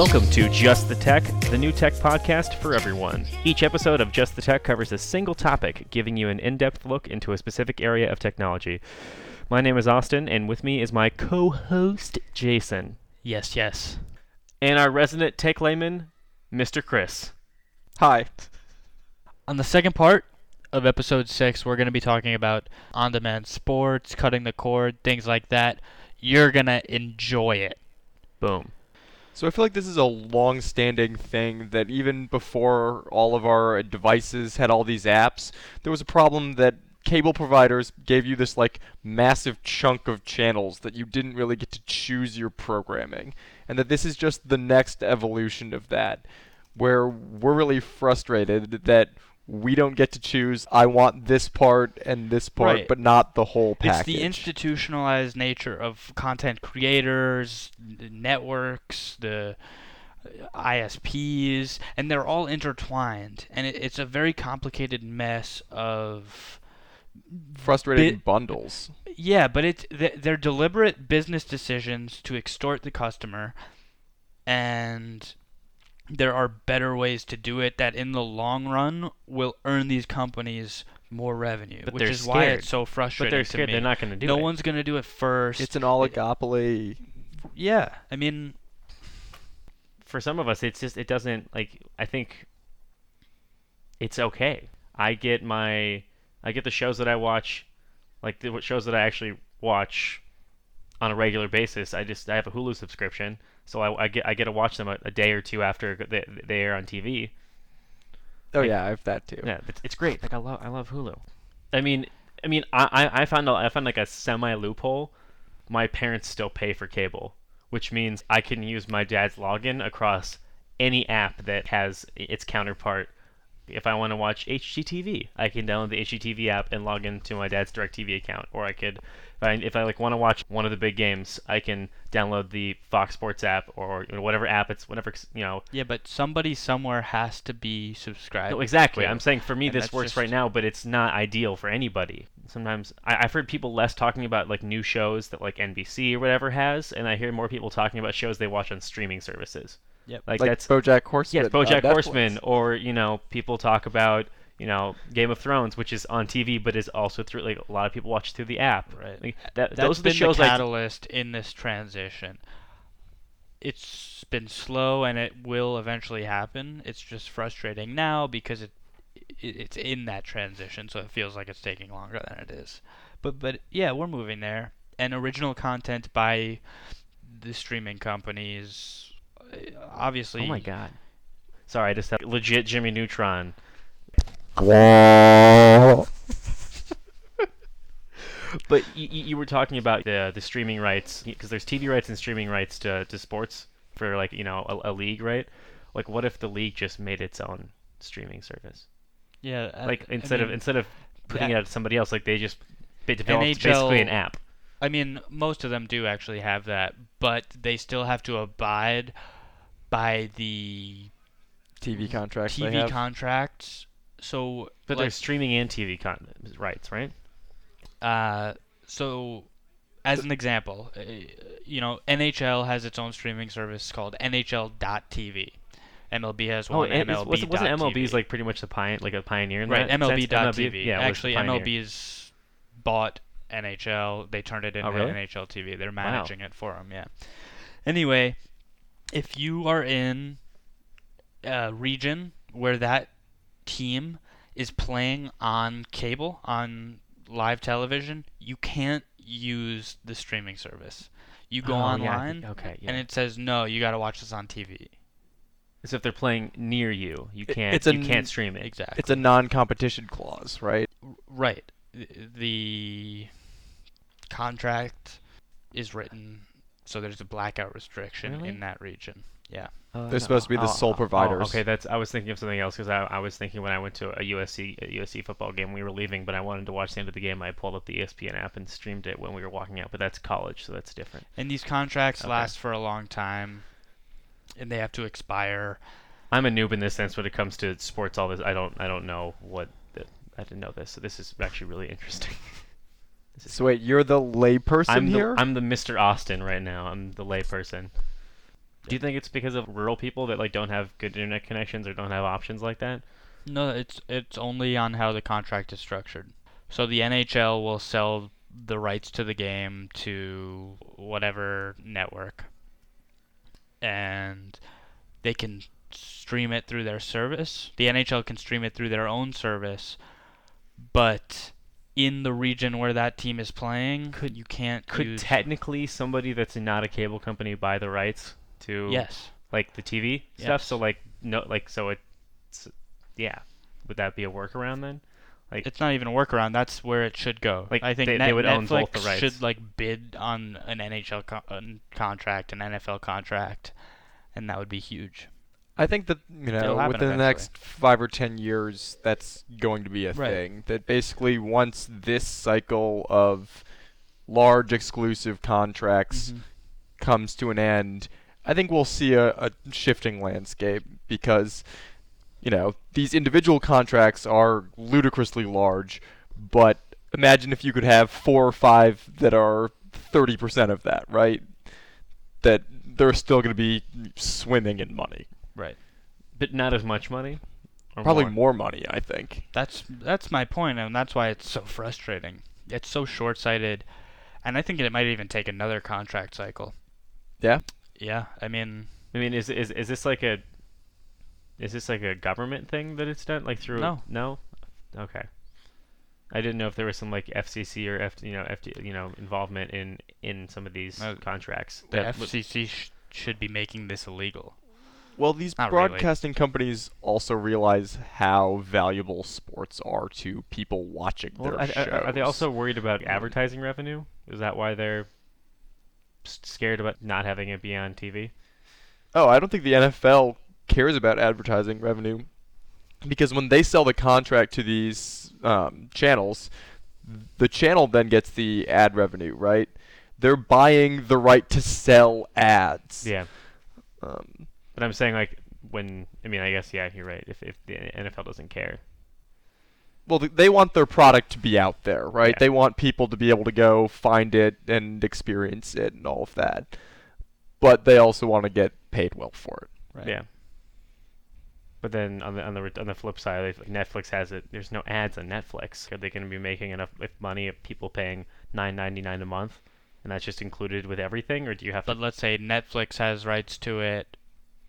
Welcome to Just the Tech, the new tech podcast for everyone. Each episode of Just the Tech covers a single topic, giving you an in depth look into a specific area of technology. My name is Austin, and with me is my co host, Jason. Yes, yes. And our resident tech layman, Mr. Chris. Hi. On the second part of episode 6, we're going to be talking about on demand sports, cutting the cord, things like that. You're going to enjoy it. Boom. So I feel like this is a long-standing thing that even before all of our devices had all these apps, there was a problem that cable providers gave you this like massive chunk of channels that you didn't really get to choose your programming. And that this is just the next evolution of that where we're really frustrated that we don't get to choose I want this part and this part Right. but not the whole package. It's the institutionalized nature of content creators, the networks, the ISPs, and they're all intertwined. And it, it's a very complicated mess of frustrating bit- bundles. Yeah, but it's they're deliberate business decisions to extort the customer, and there are better ways to do it that, in the long run, will earn these companies more revenue. But which they're is why scared. it's so But frustrating they're to scared me. they're not going to do no it. No one's gonna do it first. It's an oligopoly. yeah. I mean, for some of us it's just it doesn't like i think it's okay i get my i get the shows that i watch like the shows that i actually watch on a regular basis. I just i have a hulu subscription so i, I get i get to watch them a, a day or two after they, they air on tv Oh Like- yeah, I have that too. yeah it's, it's great. Like i love i love hulu. I mean i mean i i, I found a, i found like a semi loophole my parents still pay for cable which means i can use my dad's login across any app that has its counterpart. If I want to watch HGTV, I can download the HGTV app and log into my dad's DirecTV account. Or I could, if I, if I like want to watch one of the big games, I can download the Fox Sports app or you know, whatever app it's whatever you know. yeah, but somebody somewhere has to be subscribed. No, exactly. I'm saying for me And this works just- right now, but it's not ideal for anybody. Sometimes I, I've heard people less talking about like new shows that like NBC or whatever has, and I hear more people talking about shows they watch on streaming services. Yep. Like, Like that's BoJack Horseman. Yes, BoJack uh, Netflix. Horseman, or you know, people talk about you know Game of Thrones, which is on TV, but is also through like a lot of people watch through the app. Right. Like, that, That's those are the been shows the like catalyst in this transition. It's been slow, and it will eventually happen. It's just frustrating now because it, it it's in that transition, so it feels like it's taking longer than it is. But but yeah, we're moving there. And original content by the streaming companies, obviously. oh my god. Sorry, I just have legit Jimmy Neutron. But you, you were talking about the the streaming rights because there's TV rights and streaming rights to to sports for like you know a, a league, right? Like, what if the league just made its own streaming service? Yeah. I- like I instead of instead of putting that- it out to somebody else, like they just developed NHL basically an app. I mean, most of them do actually have that, but they still have to abide by the TV contracts. they TV have. contracts. So, But like, there's streaming and TV con- rights, right? uh, so as an example, uh, you know, NHL has its own streaming service called NHL.tv. MLB has Oh, one. and MLB. wasn't, wasn't MLB's like pretty much the pioneer, like a pioneer in right? that? sense? MLB.TV. yeah, actually. MLB's bought NHL. They turned it into Oh, really? NHL TV. They're managing it for them. Yeah. Anyway, if you are in a region where that team is playing on cable on live television, you can't use the streaming service. You go Oh, online think- okay, yeah. and it says no, you got to watch this on TV. So if they're playing near you, you can't it's a you can't stream it. Exactly. It's a non-competition clause, right? Right. The contract is written so there's a blackout restriction Really? in that region. Yeah. Oh, They're supposed to be the oh, sole oh, providers. okay, that's. I was thinking of something else because I, I was thinking when I went to a USC a USC football game, we were leaving, but I wanted to watch the end of the game. I pulled up the ESPN app and streamed it when we were walking out. But that's college, so that's different. And these contracts Okay. last for a long time and they have to expire. I'm a noob in this sense when it comes to sports. All this, I don't. I don't know what. The, I didn't know this. So this is actually really interesting. This is- So wait, you're the layperson I'm the, here. I'm the Mr. Austin right now. I'm the layperson. Do you think it's because of rural people that like don't have good internet connections or don't have options like that? No, it's it's only on how the contract is structured. So the NHL will sell the rights to the game to whatever network, and they can stream it through their service. The NHL can stream it through their own service, but in the region where that team is playing, Could- you can't Could use. technically somebody that's not a cable company buy the rights to yes. like the TV stuff? So like no like so it's yeah. Would that be a workaround then? Like It's not even a workaround. That's where it should go. Like, I think they- Net- they would own Netflix both the rights. should like bid on an NHL co- uh, contract, an NFL contract, and that would be huge. I think that you know happen within the next five or ten years, that's going to be a Right. thing. That basically once this cycle of large exclusive contracts comes to an end, I think we'll see a, a shifting landscape because you know these individual contracts are ludicrously large, but imagine if you could have four or five that are thirty percent of that, right? That they're still going to be swimming in money. Right. but not as much money? Or Probably more? more money, I think. That's that's my point, and that's why it's so frustrating. It's so short-sighted, and I think it might even take another contract cycle. Yeah. Yeah, I mean, I mean, is is is this like a is this like a government thing that it's done like through? No. No. Okay. I didn't know if there was some like FCC or F, you know, FD, you know, involvement in in some of these No, contracts. the that would- FCC sh- should be making this illegal. Well, these Not really. broadcasting companies also realize how valuable sports are to people watching Well, their are, shows. are- are they also worried about advertising revenue? Is that why they're s- scared about not having it be on TV? Oh, I don't think the NFL cares about advertising revenue because when they sell the contract to these um, channels, the channel then gets the ad revenue, right? They're buying the right to sell ads. Yeah. Um, But I'm saying like when I mean I guess yeah you're right if if the NFL doesn't care well, they want their product to be out there, right? Yeah. They want people to be able to go find it and experience it and all of that. But they also want to get paid well for it. Right. yeah but then on the on the on the flip side if Netflix has it there's no ads on Netflix are they going to be making enough if money of people paying 9.99 a month and that's just included with everything or do you have to But let's say Netflix has rights to it,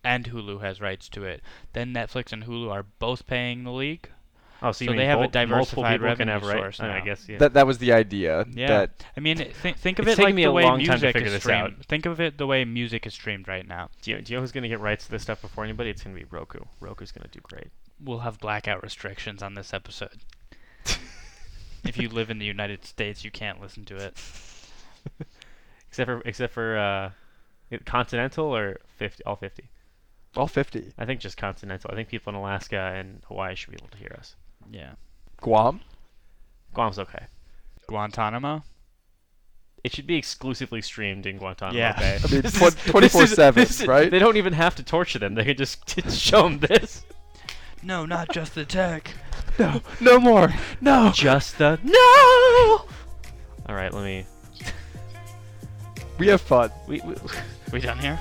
and Hulu has rights to it. Then Netflix and Hulu are both paying the league. Oh so, you so they have a both- multiple diversified people revenue have right source I guess yeah That that was the idea. Yeah. That I mean, th- think of it taken like me the a way long time to music figure is this streamed. out. Think of it the way music is streamed right now. do you, do you know who's going to get rights to this stuff before anybody it's going to be Roku Roku's going to do great We'll have blackout restrictions on this episode. if you live in the United States, you can't listen to it. except for except for uh continental or 50 all 50 all 50. I think just continental I think people in Alaska and Hawaii should be able to hear us Yeah. Guam. Guam's okay Guantanamo. It should be exclusively streamed in Guantanamo Yeah. Bay. I mean, This twen- is- this is- 24/7, right? They don't even have to torture them. They can just show them this. No, not just the tech. No, no more. No. Just the no. All right, let me. We have fun. We, we, We done here?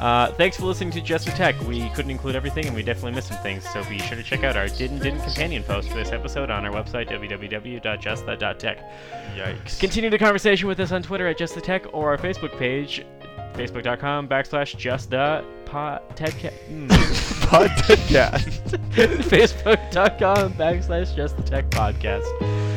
Uh, thanks for listening to Just for Tech. We couldn't include everything, and we definitely missed some things. So be sure to check out our didn't didn't companion post for this episode on our website www.justthe.tech. Yikes. Continue the conversation with us on Twitter at Just the Tech or our Facebook page, facebook.com backslash Just the Pod Tech. Mm. Podcast. Facebook.com backslash Just the Tech Podcast.